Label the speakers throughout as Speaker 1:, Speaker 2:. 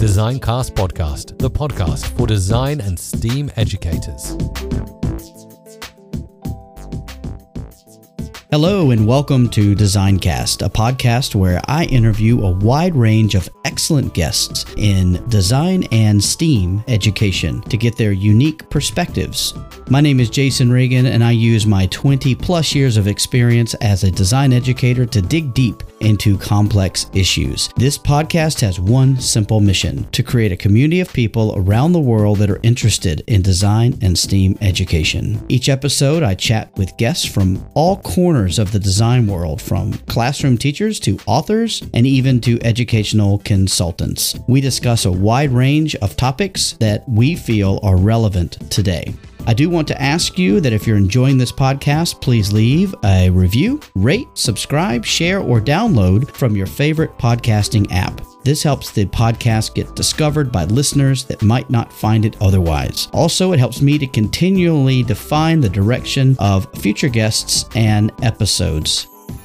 Speaker 1: Designcast Podcast, the podcast for design and STEAM educators.
Speaker 2: Hello, and welcome to Designcast, a podcast where I interview a wide range of excellent guests in design and STEAM education to get their unique perspectives. My name is Jason Reagan, and I use my 20 plus years of experience as a design educator to dig deep into complex issues. This podcast has one simple mission to create a community of people around the world that are interested in design and STEAM education. Each episode, I chat with guests from all corners of the design world, from classroom teachers to authors and even to educational consultants. We discuss a wide range of topics that we feel are relevant today. I do want to ask you that if you're enjoying this podcast, please leave a review, rate, subscribe, share, or download from your favorite podcasting app. This helps the podcast get discovered by listeners that might not find it otherwise. Also, it helps me to continually define the direction of future guests and episodes.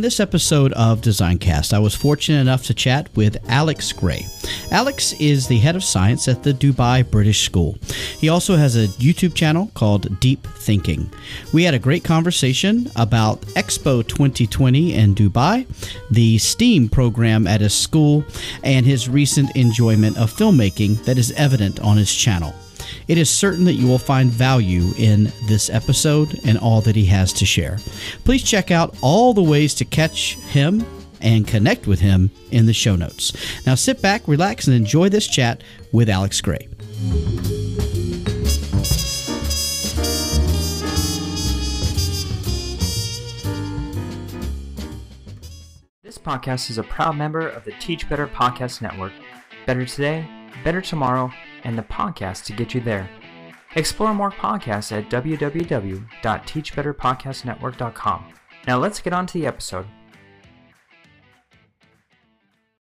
Speaker 2: On this episode of Designcast, I was fortunate enough to chat with Alex Gray. Alex is the head of science at the Dubai British School. He also has a YouTube channel called Deep Thinking. We had a great conversation about Expo 2020 in Dubai, the STEAM program at his school, and his recent enjoyment of filmmaking that is evident on his channel. It is certain that you will find value in this episode and all that he has to share. Please check out all the ways to catch him and connect with him in the show notes. Now sit back, relax, and enjoy this chat with Alex Gray.
Speaker 3: This podcast is a proud member of the Teach Better Podcast Network. Better today, better tomorrow, and the podcast to get you there. Explore more podcasts at www.teachbetterpodcastnetwork.com. Now let's get on to the episode.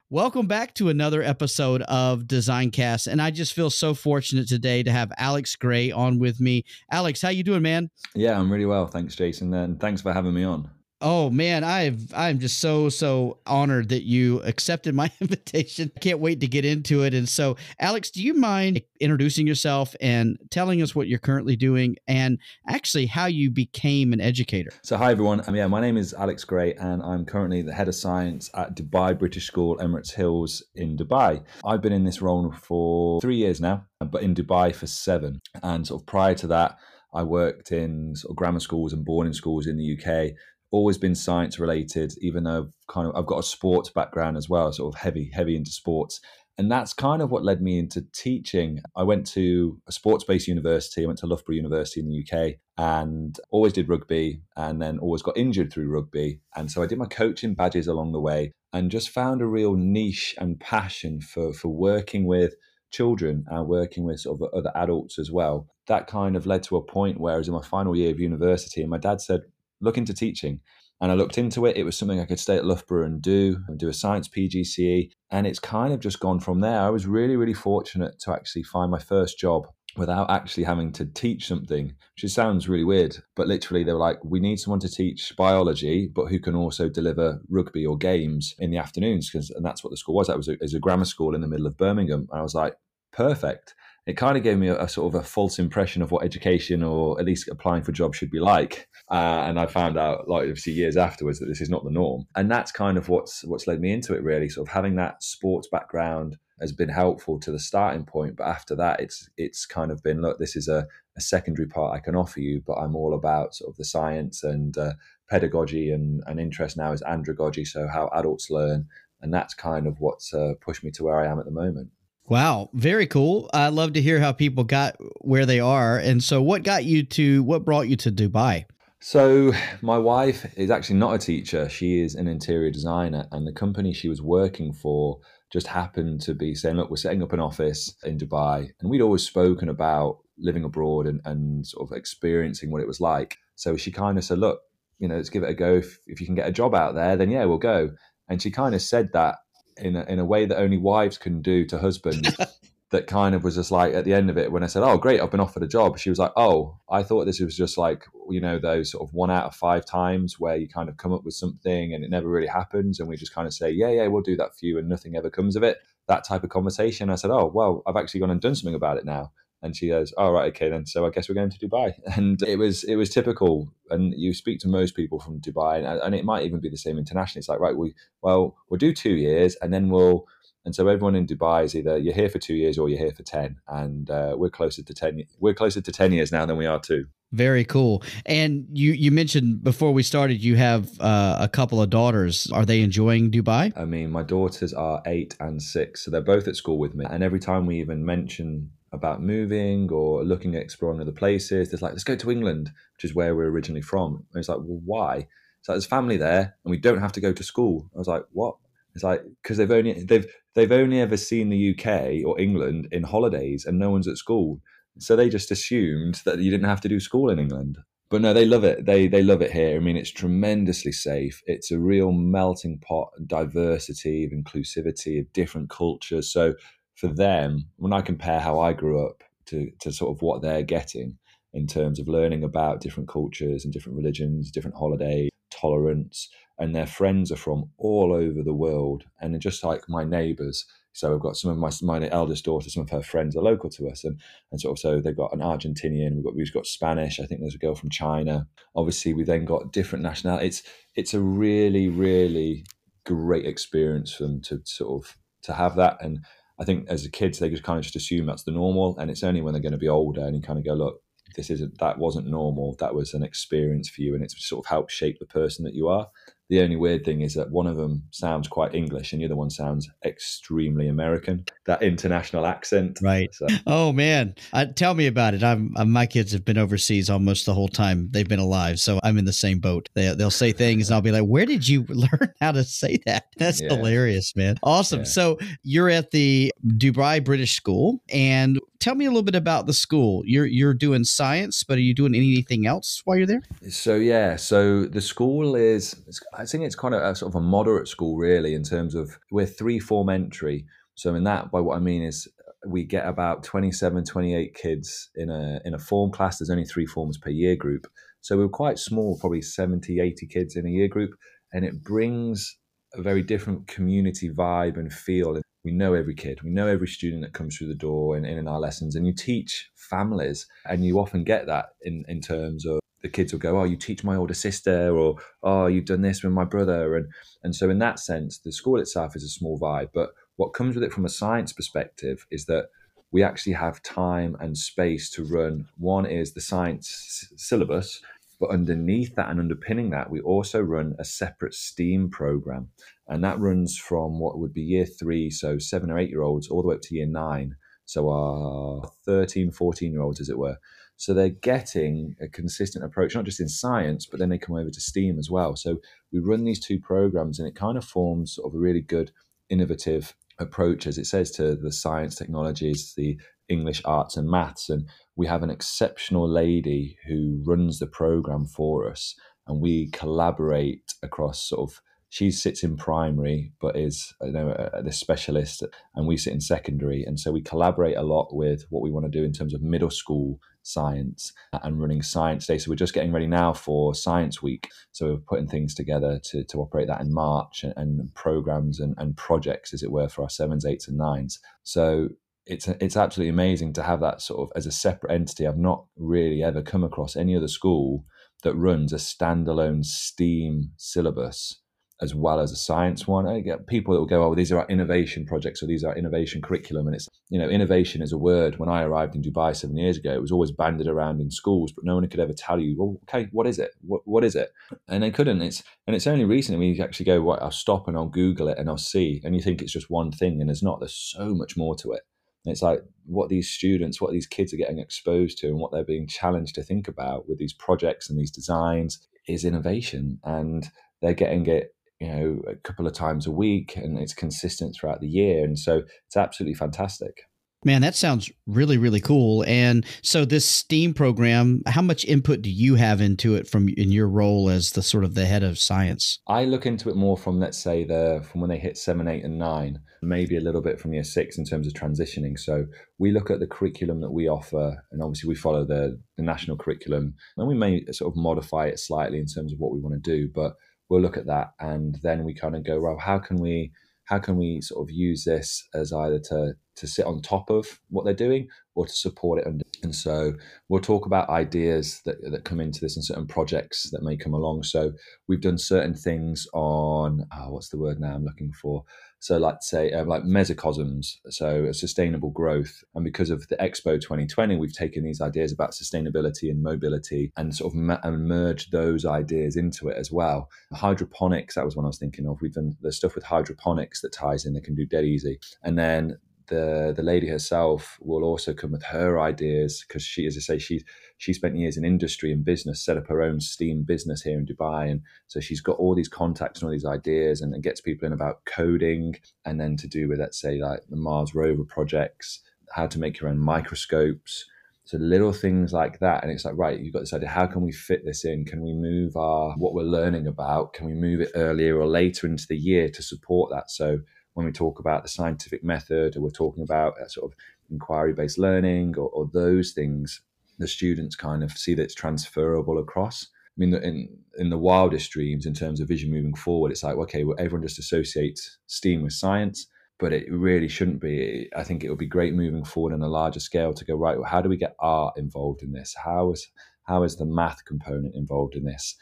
Speaker 2: Welcome back to another episode of Designcast, and I just feel so fortunate today to have Alex Gray on with me. Alex, how you doing, man?
Speaker 4: Yeah, I'm really well, thanks, Jason, and thanks for having me on.
Speaker 2: Oh man, I've I'm just so so honored that you accepted my invitation. Can't wait to get into it. And so, Alex, do you mind introducing yourself and telling us what you're currently doing and actually how you became an educator?
Speaker 4: So, hi everyone. Um, yeah, my name is Alex Gray, and I'm currently the head of science at Dubai British School, Emirates Hills in Dubai. I've been in this role for three years now, but in Dubai for seven. And sort of prior to that, I worked in sort of grammar schools and boarding schools in the UK always been science related, even though I've kind of I've got a sports background as well, sort of heavy, heavy into sports. And that's kind of what led me into teaching. I went to a sports based university. I went to Loughborough University in the UK and always did rugby and then always got injured through rugby. And so I did my coaching badges along the way and just found a real niche and passion for, for working with children and working with sort of other adults as well. That kind of led to a point where I was in my final year of university and my dad said, look into teaching. And I looked into it. It was something I could stay at Loughborough and do, and do a science PGCE. And it's kind of just gone from there. I was really, really fortunate to actually find my first job without actually having to teach something, which sounds really weird. But literally, they were like, we need someone to teach biology, but who can also deliver rugby or games in the afternoons. Because, and that's what the school was. That was a, was a grammar school in the middle of Birmingham. And I was like, perfect it kind of gave me a, a, sort of a false impression of what education or at least applying for jobs should be like. Uh, and I found out, like obviously years afterwards, that this is not the norm. And that's kind of what's what's led me into it. Really, sort of having that sports background has been helpful to the starting point. But after that, it's it's kind of been look, this is a, a secondary part I can offer you, but I'm all about sort of the science and uh, pedagogy and an interest now is andragogy, so how adults learn, and that's kind of what's uh, pushed me to where I am at the moment.
Speaker 2: Wow, very cool. I love to hear how people got where they are. And so, what got you to, what brought you to Dubai?
Speaker 4: So, my wife is actually not a teacher. She is an interior designer, and the company she was working for just happened to be saying, Look, we're setting up an office in Dubai. And we'd always spoken about living abroad and, and sort of experiencing what it was like. So, she kind of said, Look, you know, let's give it a go. If, if you can get a job out there, then yeah, we'll go. And she kind of said that in a, in a way that only wives can do to husbands. that kind of was just like at the end of it when I said, "Oh, great, I've been offered a job." She was like, "Oh, I thought this was just like you know those sort of one out of five times where you kind of come up with something and it never really happens, and we just kind of say, yeah, yeah, we'll do that for you, and nothing ever comes of it." That type of conversation. I said, "Oh, well, I've actually gone and done something about it now." And she goes, "All oh, right, okay then. So I guess we're going to Dubai." And it was it was typical. And you speak to most people from Dubai, and, and it might even be the same internationally. It's like, right, we well, we'll do two years, and then we'll and so everyone in Dubai is either you're here for two years or you're here for ten, and uh, we're closer to ten. We're closer to ten years now than we are two.
Speaker 2: Very cool. And you you mentioned before we started you have uh, a couple of daughters. Are they enjoying Dubai?
Speaker 4: I mean, my daughters are eight and six, so they're both at school with me. And every time we even mention about moving or looking at exploring other places, there's like, let's go to England, which is where we're originally from. And it's like, well, why? It's like there's family there, and we don't have to go to school. I was like, what? It's like because they've only they've they've only ever seen the UK or England in holidays, and no one's at school, so they just assumed that you didn't have to do school in England. But no, they love it. They they love it here. I mean, it's tremendously safe. It's a real melting pot diversity, of inclusivity, of different cultures. So for them, when I compare how I grew up to to sort of what they're getting in terms of learning about different cultures and different religions, different holidays, tolerance, and their friends are from all over the world. And just like my neighbors, so I've got some of my my eldest daughter, some of her friends are local to us, and and sort of so they've got an Argentinian, we've got we've got Spanish. I think there's a girl from China. Obviously, we then got different nationalities. It's it's a really really great experience for them to sort of to have that. And I think as a kids, they just kind of just assume that's the normal, and it's only when they're going to be older and you kind of go, look, this isn't that wasn't normal. That was an experience for you, and it's sort of helped shape the person that you are. The only weird thing is that one of them sounds quite English and the other one sounds extremely American. That international accent.
Speaker 2: Right. So. Oh man, uh, tell me about it. I'm, uh, my kids have been overseas almost the whole time they've been alive, so I'm in the same boat. They they'll say things and I'll be like, "Where did you learn how to say that?" That's yeah. hilarious, man. Awesome. Yeah. So you're at the Dubai British School, and tell me a little bit about the school. You're you're doing science, but are you doing anything else while you're there?
Speaker 4: So yeah, so the school is I think it's kind of a sort of a moderate school really in terms of we're three form entry. So in that by what I mean is we get about 27 28 kids in a in a form class there's only three forms per year group so we're quite small probably 70 80 kids in a year group and it brings a very different community vibe and feel we know every kid, we know every student that comes through the door in, in our lessons, and you teach families, and you often get that in, in terms of the kids will go, Oh, you teach my older sister, or Oh, you've done this with my brother. And, and so, in that sense, the school itself is a small vibe. But what comes with it from a science perspective is that we actually have time and space to run. One is the science syllabus, but underneath that and underpinning that, we also run a separate STEAM program. And that runs from what would be year three, so seven or eight year olds, all the way up to year nine. So our 13, 14 year olds, as it were. So they're getting a consistent approach, not just in science, but then they come over to STEAM as well. So we run these two programs and it kind of forms sort of a really good, innovative approach, as it says, to the science, technologies, the English, arts, and maths. And we have an exceptional lady who runs the program for us, and we collaborate across sort of. She sits in primary, but is you know the specialist, and we sit in secondary, and so we collaborate a lot with what we want to do in terms of middle school science and running science day. So we're just getting ready now for Science Week. So we're putting things together to, to operate that in March and, and programs and, and projects, as it were, for our sevens, eights, and nines. So it's it's absolutely amazing to have that sort of as a separate entity. I've not really ever come across any other school that runs a standalone STEAM syllabus as well as a science one. I get people that will go, "Oh, these are our innovation projects or these are our innovation curriculum," and it's you know, innovation is a word. When I arrived in Dubai seven years ago, it was always banded around in schools, but no one could ever tell you, "Well, okay, what is it? What what is it?" And they couldn't. It's and it's only recently we actually go, "What? I'll stop and I'll Google it and I'll see," and you think it's just one thing, and there's not. There's so much more to it. It's like what these students, what these kids are getting exposed to, and what they're being challenged to think about with these projects and these designs is innovation. And they're getting it, you know, a couple of times a week, and it's consistent throughout the year. And so it's absolutely fantastic.
Speaker 2: Man, that sounds really, really cool. And so this STEAM program, how much input do you have into it from in your role as the sort of the head of science?
Speaker 4: I look into it more from let's say the from when they hit seven, eight, and nine, maybe a little bit from year six in terms of transitioning. So we look at the curriculum that we offer, and obviously we follow the, the national curriculum, and we may sort of modify it slightly in terms of what we want to do, but we'll look at that and then we kind of go, well, how can we how can we sort of use this as either to to sit on top of what they're doing or to support it under. And so we'll talk about ideas that, that come into this and certain projects that may come along. So we've done certain things on oh, what's the word now I'm looking for. So let's say um, like mesocosms, so sustainable growth. And because of the Expo 2020, we've taken these ideas about sustainability and mobility and sort of ma- and merged those ideas into it as well. Hydroponics, that was one I was thinking of. We've done the stuff with hydroponics that ties in that can do dead easy. And then the the lady herself will also come with her ideas because she, as I say, she she spent years in industry and business, set up her own steam business here in Dubai, and so she's got all these contacts and all these ideas, and, and gets people in about coding, and then to do with let's say like the Mars rover projects, how to make your own microscopes. So little things like that, and it's like right, you've got this idea. How can we fit this in? Can we move our what we're learning about? Can we move it earlier or later into the year to support that? So when we talk about the scientific method or we're talking about sort of inquiry based learning or, or, those things, the students kind of see that it's transferable across. I mean, in in the wildest dreams, in terms of vision moving forward, it's like okay, well, everyone just associates STEAM with science, but it really shouldn't be. I think it would be great moving forward on a larger scale to go right. Well, how do we get art involved in this? How is how is the math component involved in this?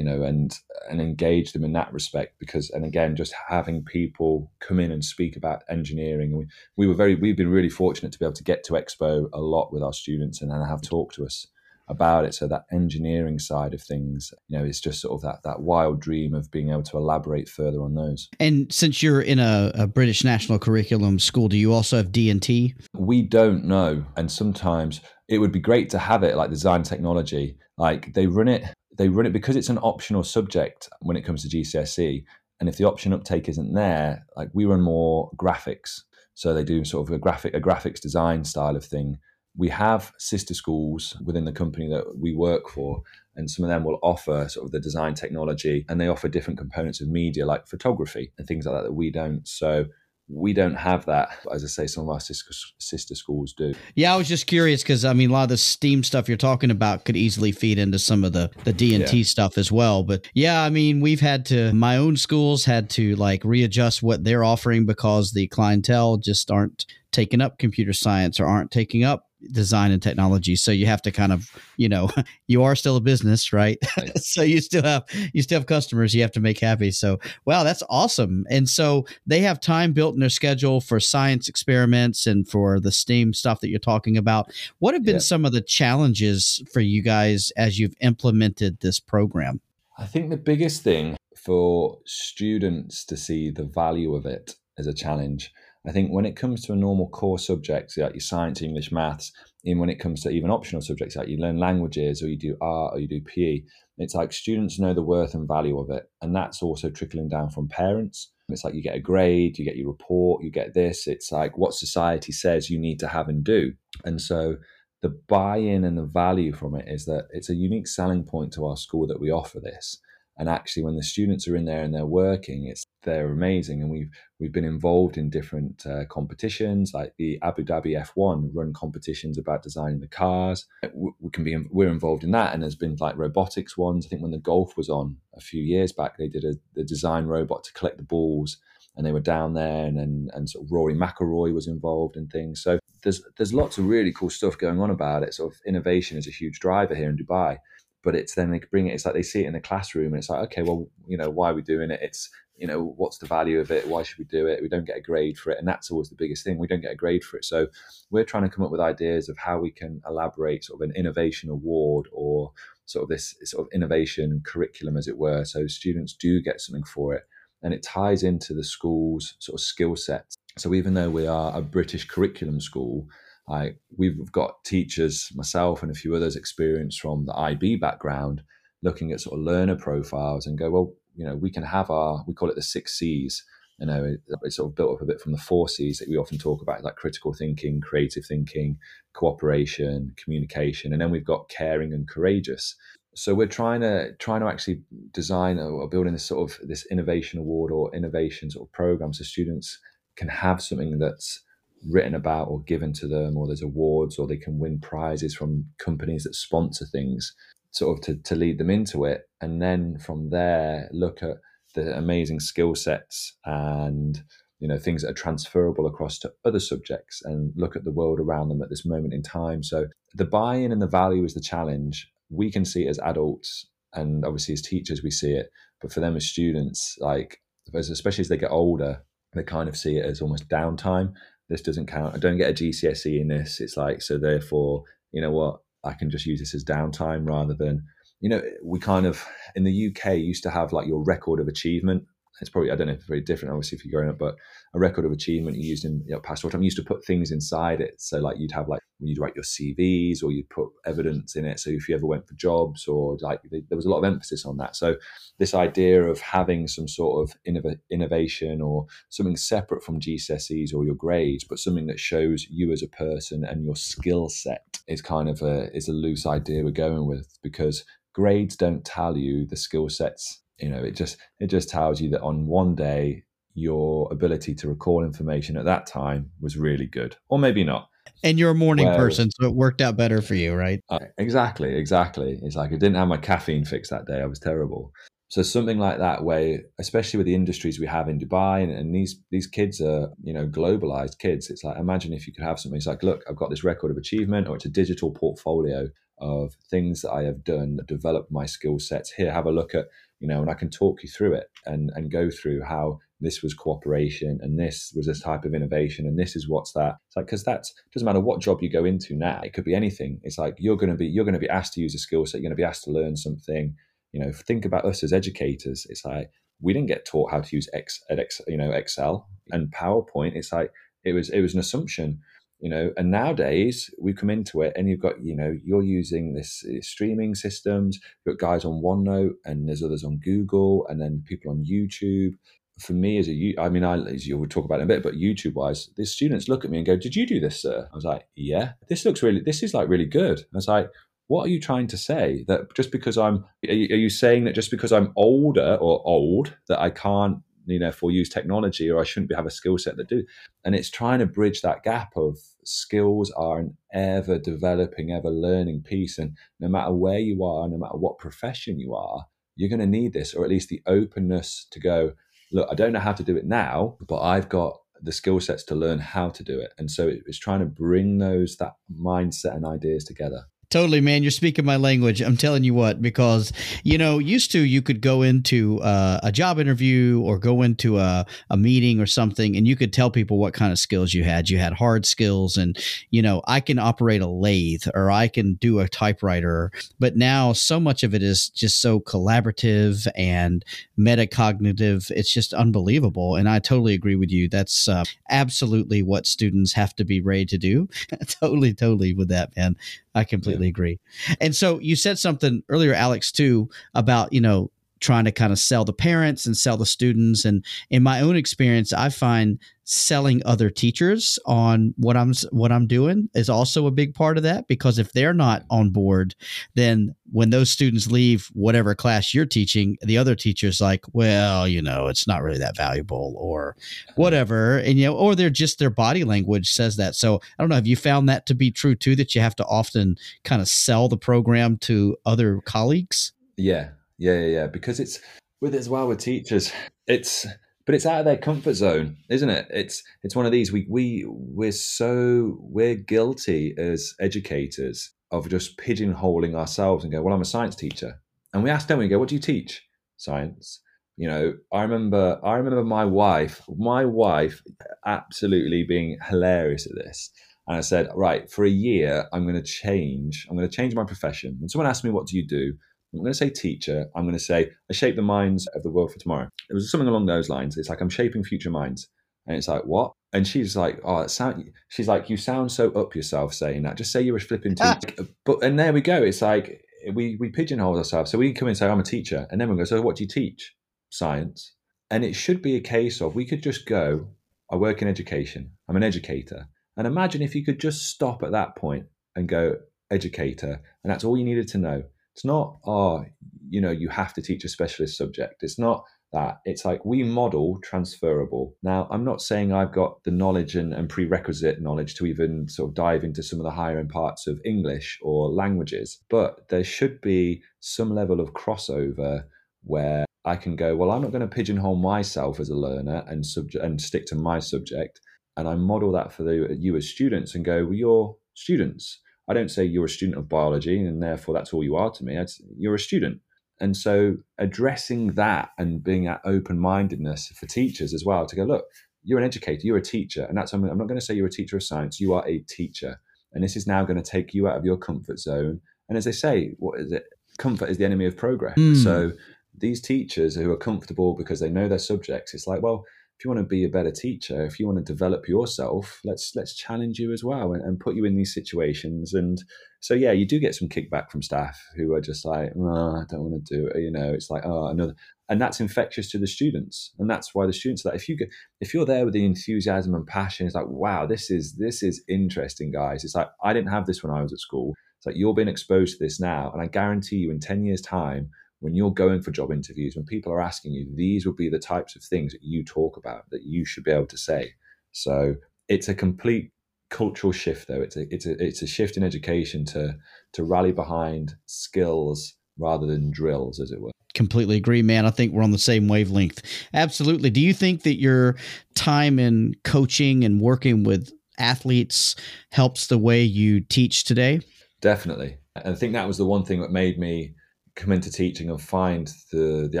Speaker 4: You know, and and engage them in that respect. Because and again, just having people come in and speak about engineering, we we were very we've been really fortunate to be able to get to Expo a lot with our students and, and have talked to us about it. So that engineering side of things, you know, is just sort of that that wild dream of being able to elaborate further on those.
Speaker 2: And since you're in a, a British national curriculum school, do you also have D and T?
Speaker 4: We don't know, and sometimes it would be great to have it like design technology. Like they run it they run it because it's an optional subject when it comes to GCSE. And if the option uptake isn't there, like we run more graphics. So they do sort of a graphic a graphics design style of thing. We have sister schools within the company that we work for, and some of them will offer sort of the design technology and they offer different components of media like photography and things like that that we don't. So we don't have that. As I say, some of our sister schools do.
Speaker 2: Yeah, I was just curious because I mean, a lot of the STEAM stuff you're talking about could easily feed into some of the the D and T stuff as well. But yeah, I mean, we've had to. My own schools had to like readjust what they're offering because the clientele just aren't taking up computer science or aren't taking up design and technology. So you have to kind of you know you are still a business right? So you still have you still have customers you have to make happy. So wow that's awesome. And so they have time built in their schedule for science experiments and for the steam stuff that you're talking about. What have been yeah. some of the challenges for you guys as you've implemented this program?
Speaker 4: I think the biggest thing for students to see the value of it as a challenge I think when it comes to a normal core subject, like your science, English, maths, and when it comes to even optional subjects, like you learn languages or you do art or you do PE, it's like students know the worth and value of it. And that's also trickling down from parents. It's like you get a grade, you get your report, you get this. It's like what society says you need to have and do. And so the buy in and the value from it is that it's a unique selling point to our school that we offer this. And actually, when the students are in there and they're working, it's they're amazing. And we've we've been involved in different uh, competitions, like the Abu Dhabi F1 run competitions about designing the cars. We can be we're involved in that, and there's been like robotics ones. I think when the golf was on a few years back, they did a the design robot to collect the balls and they were down there, and and, and sort of Rory McIlroy was involved in things. So there's there's lots of really cool stuff going on about it. Sort of innovation is a huge driver here in Dubai, but it's then they bring it. It's like they see it in the classroom, and it's like, okay, well, you know, why are we doing it? It's you know, what's the value of it? Why should we do it? We don't get a grade for it, and that's always the biggest thing. We don't get a grade for it, so we're trying to come up with ideas of how we can elaborate sort of an innovation award or sort of this sort of innovation curriculum, as it were, so students do get something for it, and it ties into the school's sort of skill sets So even though we are a British curriculum school, I, we've got teachers, myself and a few others, experience from the IB background, looking at sort of learner profiles and go, well, you know, we can have our, we call it the six C's. You know, it, it's sort of built up a bit from the four C's that we often talk about, like critical thinking, creative thinking, cooperation, communication, and then we've got caring and courageous. So we're trying to trying to actually design or building this sort of this innovation award or innovation sort of program so students can have something that's written about or given to them or there's awards or they can win prizes from companies that sponsor things sort of to, to lead them into it. And then from there look at the amazing skill sets and you know things that are transferable across to other subjects and look at the world around them at this moment in time. So the buy-in and the value is the challenge. We can see it as adults and obviously as teachers we see it but for them as students like especially as they get older they kind of see it as almost downtime. This doesn't count. I don't get a gcse in this. It's like so therefore you know what i can just use this as downtime rather than you know we kind of in the uk used to have like your record of achievement it's probably I don't know if it's very different obviously if you're growing up, but a record of achievement you used in you know, pastoral time. Used to put things inside it. So like you'd have like when you'd write your CVs or you'd put evidence in it. So if you ever went for jobs or like there was a lot of emphasis on that. So this idea of having some sort of innov- innovation or something separate from GCSEs or your grades, but something that shows you as a person and your skill set is kind of a is a loose idea we're going with because grades don't tell you the skill sets you know it just it just tells you that on one day your ability to recall information at that time was really good or maybe not.
Speaker 2: And you're a morning Whereas, person so it worked out better for you right?
Speaker 4: Uh, exactly exactly. It's like i didn't have my caffeine fix that day i was terrible. So something like that way especially with the industries we have in dubai and, and, these these kids are you know globalized kids. It's like imagine if you could have something it's like look i've got this record of achievement or it's a digital portfolio of things that i have done that develop my skill sets. Here have a look at you know, and I can talk you through it and and go through how this was cooperation and this was this type of innovation and this is what's that. It's like because that's doesn't matter what job you go into now. It could be anything. It's like you're going to be you're going to be asked to use a skill set. You're going to be asked to learn something. You know, think about us as educators. It's like we didn't get taught how to use X, X you know, Excel and PowerPoint. It's like it was it was an assumption you know and nowadays we come into it and you've got you know you're using this uh, streaming systems you've got guys on onenote and there's others on google and then people on youtube. For me as a i mean i as you will talk about in a bit but youtube wise the students look at me and go did you do this sir? I was like yeah. This looks really this is like really good. I was like what are you trying to say? That just because i'm are you, are you saying that just because i'm older or old that i can't you know, for use technology or I shouldn't be, have a skill set that do. And it's trying to bridge that gap of skills are an ever developing, ever learning piece. And no matter where you are, no matter what profession you are, you're going to need this, or at least the openness to go, look, I don't know how to do it now, but I've got the skill sets to learn how to do it. And so it's trying to bring those, that mindset and ideas together.
Speaker 2: Totally, man. You're speaking my language. I'm telling you what, because, you know, used to you could go into uh, a job interview or go into a, a meeting or something and you could tell people what kind of skills you had. You had hard skills and, you know, I can operate a lathe or I can do a typewriter. But now so much of it is just so collaborative and metacognitive. It's just unbelievable. And I totally agree with you. That's uh, absolutely what students have to be ready to do. totally, totally with that, man. I completely. Agree. And so you said something earlier, Alex, too, about, you know, trying to kind of sell the parents and sell the students. And in my own experience, I find selling other teachers on what I'm what I'm doing is also a big part of that because if they're not on board, then when those students leave whatever class you're teaching, the other teacher's like, well, you know, it's not really that valuable or uh-huh. whatever, and you know, or they're just their body language says that. So I don't know. Have you found that to be true too? That you have to often kind of sell the program to other colleagues.
Speaker 4: Yeah, yeah, yeah, yeah. Because it's with as well with teachers, it's but it's out of their comfort zone, isn't it? It's it's one of these we we we're so we're guilty as educators of just pigeonholing ourselves and go, well, I'm a science teacher, and we ask, don't we? Go, what do you teach? Science. You know, I remember I remember my wife, my wife, absolutely being hilarious at this. And I said, right, for a year, I'm going to change. I'm going to change my profession. And someone asked me, what do you do? I'm going to say teacher. I'm going to say I shape the minds of the world for tomorrow. It was something along those lines. It's like I'm shaping future minds. And it's like, what? And she's like, oh, it sound. She's like, you sound so up yourself saying that. Just say you're a flipping ah. teacher. but and there we go. It's like we we pigeonhole ourselves. So we come in and say, I'm a teacher, and then we go, so what do you teach? Science. And it should be a case of we could just go, I work in education. I'm an educator. And imagine if you could just stop at that point and go, educator, and that's all you needed to know. It's not, oh, you know, you have to teach a specialist subject. It's not that. It's like we model transferable. Now, I'm not saying I've got the knowledge and, and prerequisite knowledge to even sort of dive into some of the higher end parts of English or languages, but there should be some level of crossover where I can go, well, I'm not going to pigeonhole myself as a learner and subject and stick to my subject. And I model that for the, you as students and go, well, you're students. I don't say you're a student of biology and therefore that's all you are to me. I'd, you're a student. And so addressing that and being at open mindedness for teachers as well to go, look, you're an educator, you're a teacher. And that's, I'm not going to say you're a teacher of science, you are a teacher. And this is now going to take you out of your comfort zone. And as they say, what is it? Comfort is the enemy of progress. Mm. So these teachers who are comfortable because they know their subjects, it's like, well, if you want to be a better teacher, if you want to develop yourself, let's let's challenge you as well and, and put you in these situations. And so yeah, you do get some kickback from staff who are just like, oh, I don't want to do it. You know, it's like, oh, another, and that's infectious to the students, and that's why the students are like, if you get, if you're there with the enthusiasm and passion, it's like, wow, this is this is interesting, guys. It's like I didn't have this when I was at school. It's like you're being exposed to this now, and I guarantee you, in ten years' time, when you're going for job interviews, when people are asking you, these will be the types of things that you talk about that you should be able to say. So it's a complete cultural shift, though. It's a it's a it's a shift in education to to rally behind skills rather than drills, as it were.
Speaker 2: Completely agree, man. I think we're on the same wavelength. Absolutely. Do you think that your time in coaching and working with athletes helps the way you teach today?
Speaker 4: Definitely. I think that was the one thing that made me come into teaching and find the the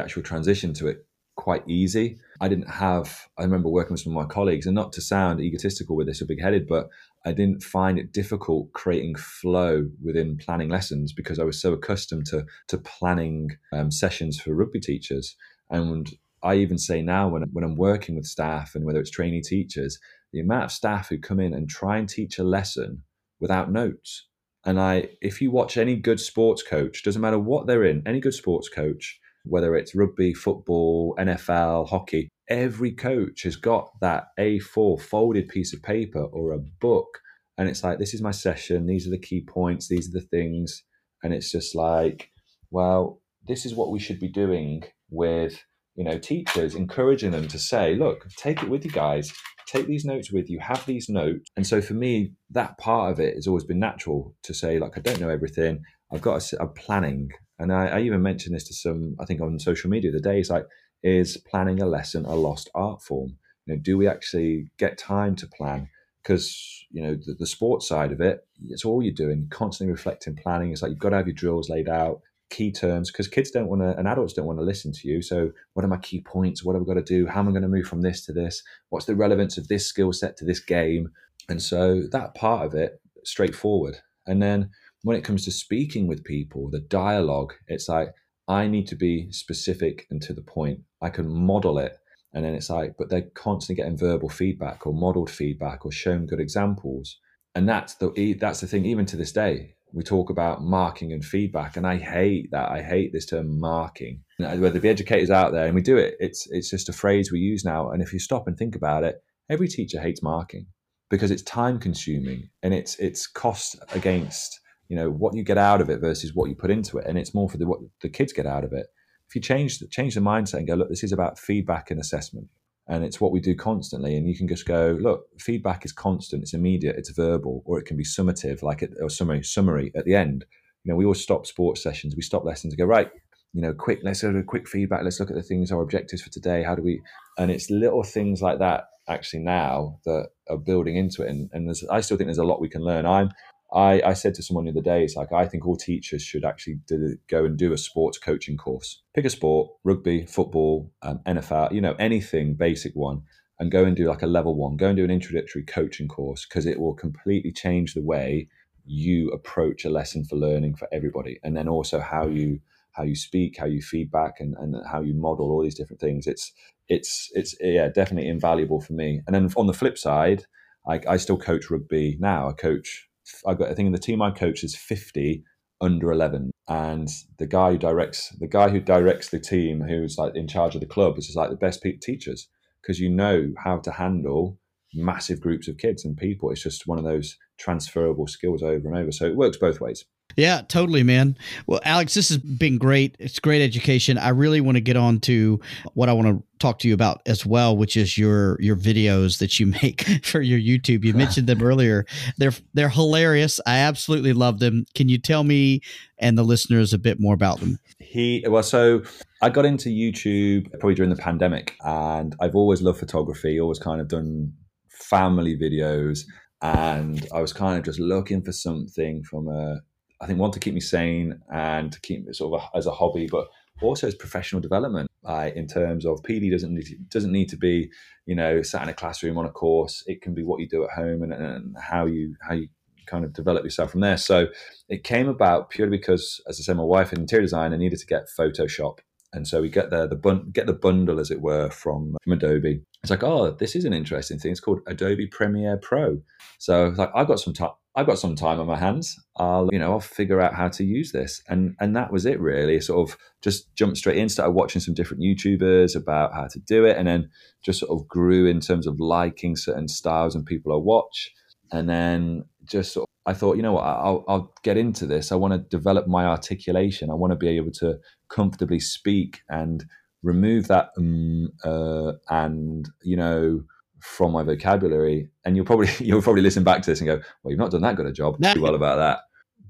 Speaker 4: actual transition to it quite easy. I didn't have. I remember working with some of my colleagues, and not to sound egotistical with this or big headed, but I didn't find it difficult creating flow within planning lessons because I was so accustomed to to planning um, sessions for rugby teachers. And I even say now when when I'm working with staff and whether it's trainee teachers, the amount of staff who come in and try and teach a lesson without notes and I, if you watch any good sports coach, doesn't matter what they're in, any good sports coach, whether it's rugby, football, NFL, hockey, every coach has got that A4 folded piece of paper or a book. And it's like, this is my session. These are the key points. These are the things. And it's just like, well, this is what we should be doing with, you know, teachers, encouraging them to say, look, take it with you guys take these notes with you, have these notes. And so for me, that part of it has always been natural to say, like, I don't know everything. I've got a, planning. And I, I, even mentioned this to some, I think on social media the day, it's like, is planning a lesson a lost art form? You know, do we actually get time to plan? Because, you know, the, the sports side of it, it's all you're doing, constantly reflecting, planning. It's like you've got to have your drills laid out key terms because kids don't want to and adults don't want to listen to you. So what are my key points? What have i got to do? How am i going to move from this to this? What's the relevance of this skill set to this game? And so that part of it straightforward. And then when it comes to speaking with people the dialogue it's like i need to be specific and to the point. I can model it. And then it's like but they're constantly getting verbal feedback or modeled feedback or shown good examples. And that's the that's the thing even to this day we talk about marking and feedback, and I hate that. I hate this term marking. Whether the educators out there, and we do it, it's it's just a phrase we use now. And if you stop and think about it, every teacher hates marking because it's time consuming and it's it's cost against you know what you get out of it versus what you put into it, and it's more for the what the kids get out of it. If you change change the mindset and go, look, this is about feedback and assessment and it's what we do constantly. And you can just go look feedback is constant. It's immediate. It's verbal or it can be summative like or summary summary at the end. You know we always stop sports sessions. We stop lessons and go right you know quick let's do a quick feedback. Let's look at the things our objectives for today. How do we and it's little things like that actually now that are building into it. And, and i still think there's a lot we can learn. I'm I, I said to someone the other day, it's like I think all teachers should actually do, go and do a sports coaching course. Pick a sport, rugby, football, um, NFL, you know, anything basic one, and go and do like a level one. Go and do an introductory coaching course because it will completely change the way you approach a lesson for learning for everybody, and then also how you how you speak, how you feedback, and, and how you model all these different things. It's it's it's yeah definitely invaluable for me. And then on the flip side, I, I still coach rugby now. I coach. I got I think in the team I coach is fifty under eleven, and the guy who directs the guy who directs the team, who's like in charge of the club, is just like the best teachers because you know how to handle massive groups of kids and people. It's just one of those transferable skills over and over. So it works both ways.
Speaker 2: Yeah, totally, man. Well, Alex, this has been great. It's great education. I really want to get on to what I want to talk to you about as well, which is your your videos that you make for your YouTube. You mentioned them earlier. They're they're hilarious. I absolutely love them. Can you tell me and the listeners a bit more about them?
Speaker 4: He well, so I got into YouTube probably during the pandemic, and I've always loved photography. Always kind of done family videos, and I was kind of just looking for something from a I think one to keep me sane and to keep sort of a, as a hobby, but also as professional development. Uh, in terms of PD doesn't need to, doesn't need to be you know sat in a classroom on a course. It can be what you do at home and, and how you how you kind of develop yourself from there. So it came about purely because, as I said, my wife in interior design, I needed to get Photoshop, and so we get the the bun- get the bundle as it were from from Adobe. It's like, oh, this is an interesting thing. It's called Adobe Premiere Pro. So like, I've got some time. I've got some time on my hands. I'll, you know, I'll figure out how to use this. And and that was it really. Sort of just jumped straight in, started watching some different YouTubers about how to do it, and then just sort of grew in terms of liking certain styles and people I watch. And then just sort of, I thought, you know what, I'll, I'll get into this. I want to develop my articulation. I want to be able to comfortably speak and remove that um, uh, and you know from my vocabulary and you'll probably you'll probably listen back to this and go well you've not done that good a job no. too well about that.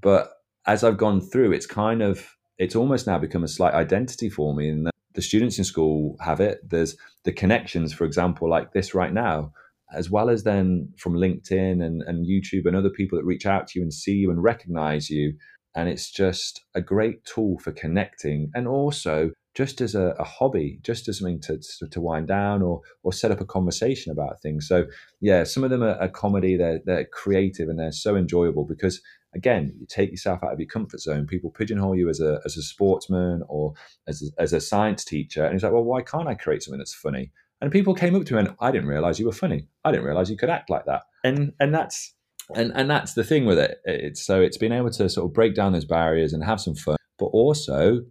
Speaker 4: But as i've gone through it's kind of it's almost now become a slight identity for me and the students in school have it. There's the connections for example like this right now as well as then from linkedin and, and youtube and other people that reach out to you and see you and recognize you. And it's just a great tool for connecting and also just as a, a, hobby, just as something to, to wind down or or set up a conversation about things. So yeah, some of them are, are comedy. They're they're creative and they're so enjoyable because again, you take yourself out of your comfort zone. People pigeonhole you as a as a sportsman or as a, as a science teacher, and it's like, well, why can't I create something that's funny? And people came up to me and I didn't realize you were funny. I didn't realize you could act like that. And and that's and and that's the thing with it. It's so it's been able to sort of break down those barriers and have some fun, but also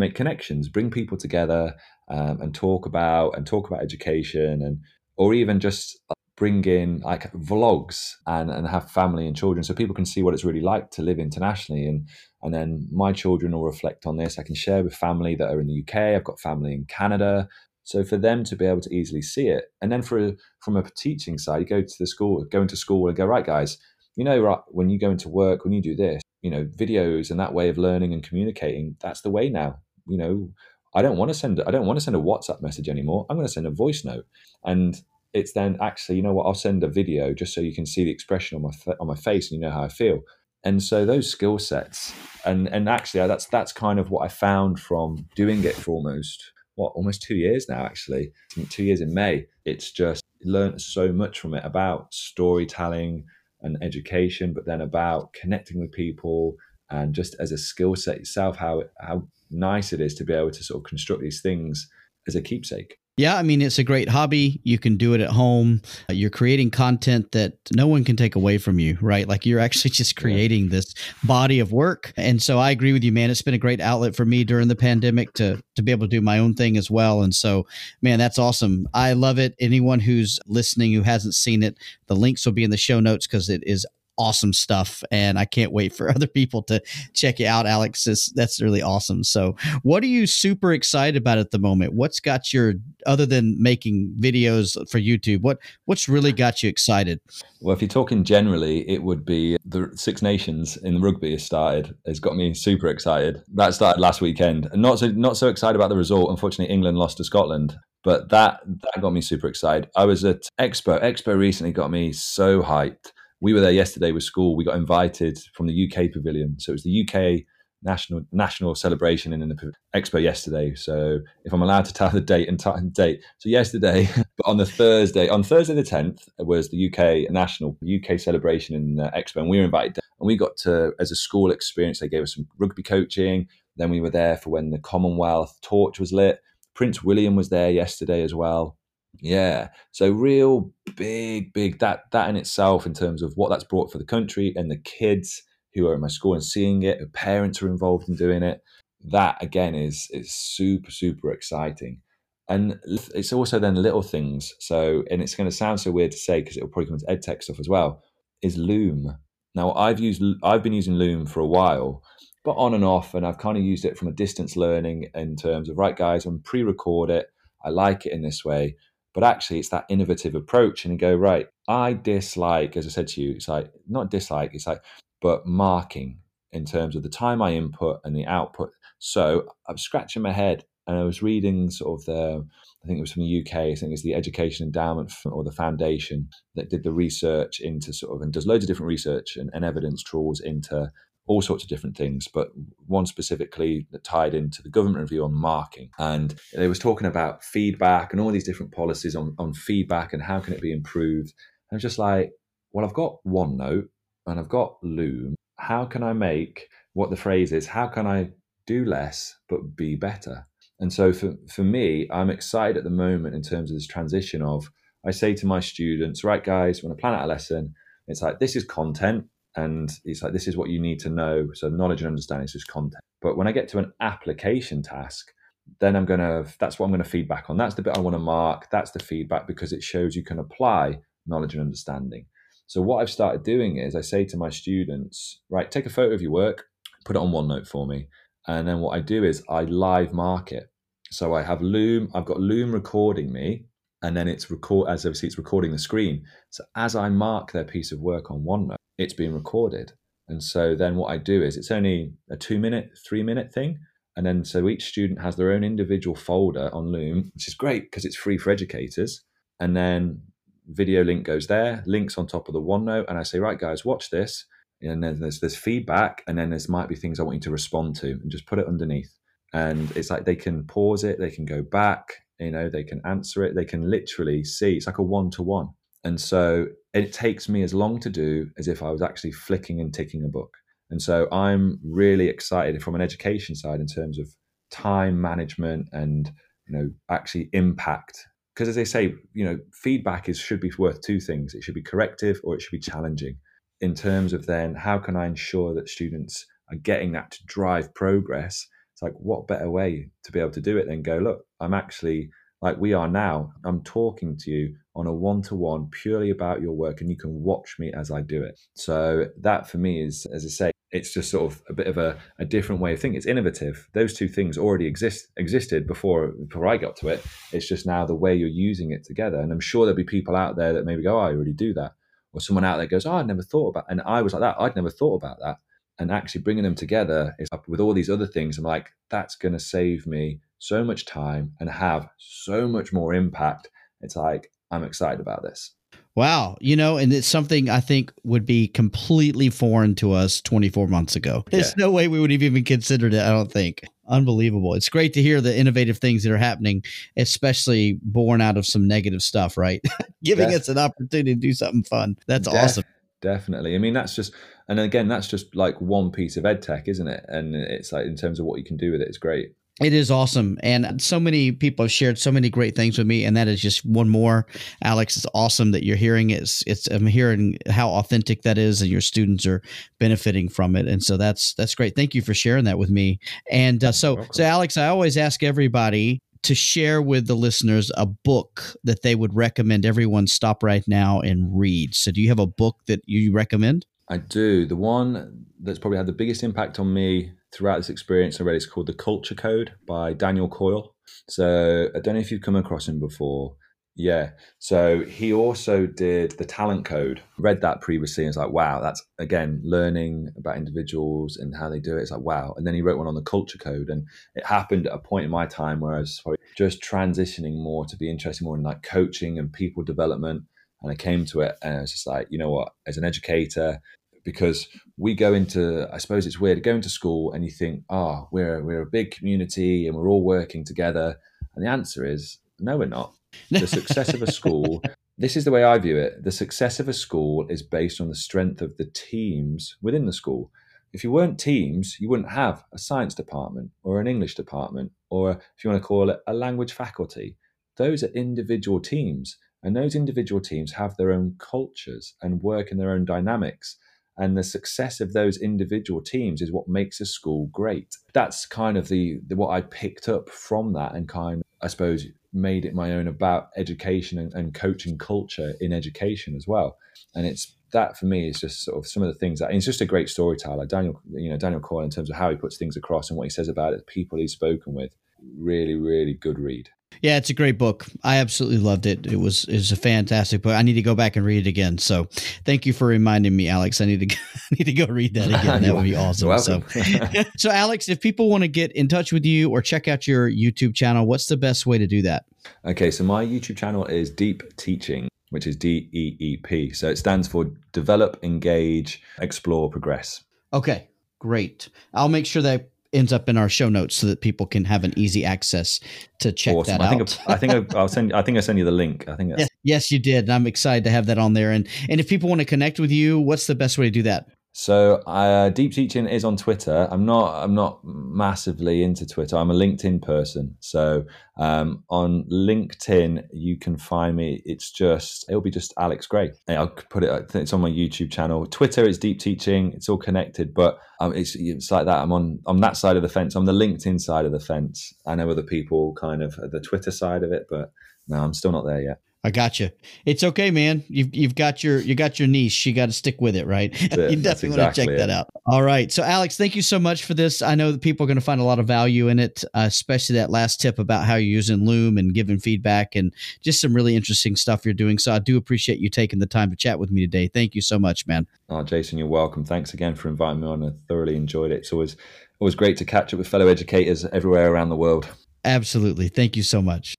Speaker 4: make connections, bring people together, um, and talk about and talk about education, and or even just bring in like vlogs and, and have family and children so people can see what it's really like to live internationally and and then my children will reflect on this. I can share with family that are in the uk i've got family in canada. So for them to be able to easily see it and then for from a teaching side you go to the school go into school and go right guys you know right when you go into work when you do this you know videos and that way of learning and communicating that's the way now you know i don't want to send i don't want to send a whatsapp message anymore. I'm going to send a voice note. And it's then actually you know what i'll send a video just so you can see the expression on my on my face and you know how i feel. And so those skill sets and and actually that's that's kind of what i found from doing it for almost what almost two years now actually. Two years in may. It's just learned so much from it about storytelling and education, but then about connecting with people and just as a skill set itself, how how nice it is to be able to sort of construct these things as a keepsake.
Speaker 2: Yeah, I mean, it's a great hobby. You can do it at home. Uh, you're creating content that no one can take away from you, right? Like you're actually just creating yeah. this body of work. And so I agree with you, man. It's been a great outlet for me during the pandemic to to be able to do my own thing as well. And so, man, that's awesome. I love it. Anyone who's listening who hasn't seen it, the links will be in the show notes because it is awesome stuff and i can't wait for other people to check it out alex. It's, that's really awesome. So what are you super excited about at the moment? What's got your other than making videos for youtube what what's really got you excited?
Speaker 4: Well if you're talking generally it would be the six nations in the rugby has started. It's got me super excited. That started last weekend. And not so not so excited about the result. Unfortunately england lost to scotland. But that that got me super excited. I was at expo expo recently got me so hyped we were there yesterday with school. We got invited from the UK pavilion, so it was the UK national national celebration in, the expo yesterday. So if I'm allowed to tell the date and time date, so yesterday, but on the Thursday, on Thursday the 10th was the UK national UK celebration in the expo, and we were invited, There. and we got to as a school experience. They gave us some rugby coaching. Then we were there for when the Commonwealth torch was lit Prince William was there yesterday as well. Yeah. So real big, big that that in itself in terms of what that's brought for the country and the kids who are in my school and seeing it, the parents are involved in doing it. That again is is super, super exciting. And it's also then little things. So, and it's going to sound so weird to say because it'll probably come into edtech stuff as well. Is Loom. Now, I've used I've been using Loom for a while, but on and off, and I've kind of used it from a distance learning in terms of right, guys, I'm pre-record it. I like it in this way, but actually, it's that innovative approach, and go right. I dislike, as I said to you, it's like not dislike, it's like, but marking in terms of the time I input and the output. So I'm scratching my head, and I was reading sort of the, I think it was from the UK. I think it's the Education Endowment or the Foundation that did the research into sort of and does loads of different research and, and evidence trawls into all sorts of different things, but one specifically that tied into the government review on marking. And they was talking about feedback and all these different policies on, on feedback and how can it be improved. And I'm just like, well, I've got OneNote and I've got Loom. How can I make what the phrase is? How can I do less but be better? And so for, for me, I'm excited at the moment in terms of this transition of I say to my students, right guys, when I plan out a lesson, it's like this is content and it's like this is what you need to know. So knowledge and understanding is just content. But when i get to an application task then i'm going to that's what i'm going to feedback on. That's the bit i want to mark. That's the feedback because it shows you can apply knowledge and understanding. So what i've started doing is i say to my students right take a photo of your work put it on onenote for me. And then what i do is i live mark it so i have loom i've got loom recording me and then it's record as obviously it's recording the screen so as i mark their piece of work on onenote it's being recorded. And so then what I do is it's only a two minute, three minute thing. And then so each student has their own individual folder on Loom, which is great because it's free for educators. And then video link goes there, links on top of the OneNote. And I say, right, guys, watch this. And then there's there's feedback, and then there's might be things I want you to respond to, and just put it underneath. And it's like they can pause it, they can go back, you know, they can answer it, they can literally see. It's like a one to one. And so it takes me as long to do as if I was actually flicking and ticking a book. And so I'm really excited from an education side in terms of time management and you know actually impact because as they say you know feedback is should be worth two things it should be corrective or it should be challenging in terms of then how can i ensure that students are getting that to drive progress it's like what better way to be able to do it than go look i'm actually like we are now i'm talking to you on a one to one purely about your work, and you can watch me as I do it. So, that for me is, as I say, it's just sort of a bit of a, a different way of thinking. It's innovative. Those two things already exist existed before before I got to it. It's just now the way you're using it together. And I'm sure there'll be people out there that maybe go, oh, I already do that. Or someone out there goes, Oh, I never thought about and I was like that. I'd never thought about that. And actually bringing them together is up with all these other things. I'm like, that's gonna save me so much time and have so much more impact. It's like I'm excited about this.
Speaker 2: Wow. You know, and it's something I think would be completely foreign to us 24 months ago. There's yeah. no way we would have even considered it, I don't think. Unbelievable. It's great to hear the innovative things that are happening, especially born out of some negative stuff, right? Giving Def- us an opportunity to do something fun. That's Def- awesome.
Speaker 4: Definitely. I mean, that's just, and again, that's just like one piece of ed tech, isn't it? And it's like, in terms of what you can do with it, it's great.
Speaker 2: It is awesome. And so many people have shared so many great things with me. And that is just one more. Alex, it's awesome that you're hearing it. It's, it's I'm hearing how authentic that is and your students are benefiting from it. And so that's that's great. Thank you for sharing that with me. And uh, so so Alex, I always ask everybody to share with the listeners a book that they would recommend everyone stop right now and read. So do you have a book that you recommend?
Speaker 4: I do. The one that's probably had the biggest impact on me throughout this experience already is called The Culture Code by Daniel Coyle. So I don't know if you've come across him before. Yeah. So he also did the talent code. Read that previously and it's like, wow, that's again learning about individuals and how they do it. It's like, wow. And then he wrote one on the culture code. And it happened at a point in my time where I was just transitioning more to be interested more in like coaching and people development. And I came to it and I was just like, you know what, as an educator, because we go into i suppose it's weird going to school and you think oh we're we're a big community and we're all working together and the answer is no we're not the success of a school this is the way i view it the success of a school is based on the strength of the teams within the school if you weren't teams, you wouldn't have a science department or an English department, or if you want to call it a language faculty. Those are individual teams, and those individual teams have their own cultures and work in their own dynamics. And the success of those individual teams is what makes a school great. That's kind of the, the what I picked up from that, and kind of, I suppose, made it my own about education and, and coaching culture in education as well. And it's that for me is just sort of some of the things that it's just a great storyteller. Daniel, you know, Daniel Coyle in terms of how he puts things across and what he says about it, people he's spoken with, really, really good read.
Speaker 2: Yeah, it's a great book. I absolutely loved it. It was it was a fantastic book. I need to go back and read it again. So, thank you for reminding me, Alex. I need to I need to go read that again. That would be awesome. so, so Alex, if people want to get in touch with you or check out your YouTube channel, what's the best way to do that?
Speaker 4: Okay, so my YouTube channel is Deep Teaching which is D E E P. So it stands for Develop, Engage, Explore, Progress.
Speaker 2: Okay, great. I'll make sure that ends up in our show notes so that people can have an easy access to check awesome. that
Speaker 4: I
Speaker 2: out.
Speaker 4: Think I think I'll send. I think I send you the link. I think.
Speaker 2: Yes, yes, you did. I'm excited to have that on there. And and if people want to connect with you, what's the best way to do that?
Speaker 4: So uh, deep teaching is on Twitter. I'm not. I'm not massively into Twitter. I'm a LinkedIn person. So um, on LinkedIn, you can find me. It's just. It'll be just Alex Gray. I'll put it. It's on my YouTube channel. Twitter is deep teaching. It's all connected, but um, it's it's like that. I'm on. on that side of the fence. I'm the LinkedIn side of the fence. I know other people kind of the Twitter side of it, but no, I'm still not there yet.
Speaker 2: I got you. It's okay, man. You've you've got your you got your niche. You got to stick with it, right? you definitely exactly want to check it. that out. All right. So, Alex, thank you so much for this. I know that people are going to find a lot of value in it, uh, especially that last tip about how you're using Loom and giving feedback and just some really interesting stuff you're doing. So, I do appreciate you taking the time to chat with me today. Thank you so much, man.
Speaker 4: Oh, Jason, you're welcome. Thanks again for inviting me on. I thoroughly enjoyed it. It's always always great to catch up with fellow educators everywhere around the world.
Speaker 2: Absolutely. Thank you so much.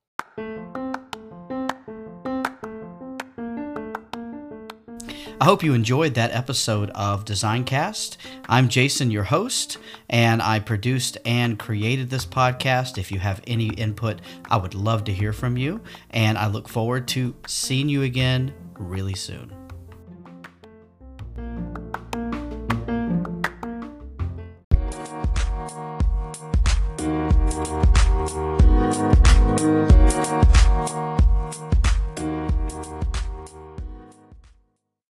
Speaker 2: I hope you enjoyed that episode of Designcast. I'm Jason, your host, and I produced and created this podcast. If you have any input, I would love to hear from you, and I look forward to seeing you again really soon.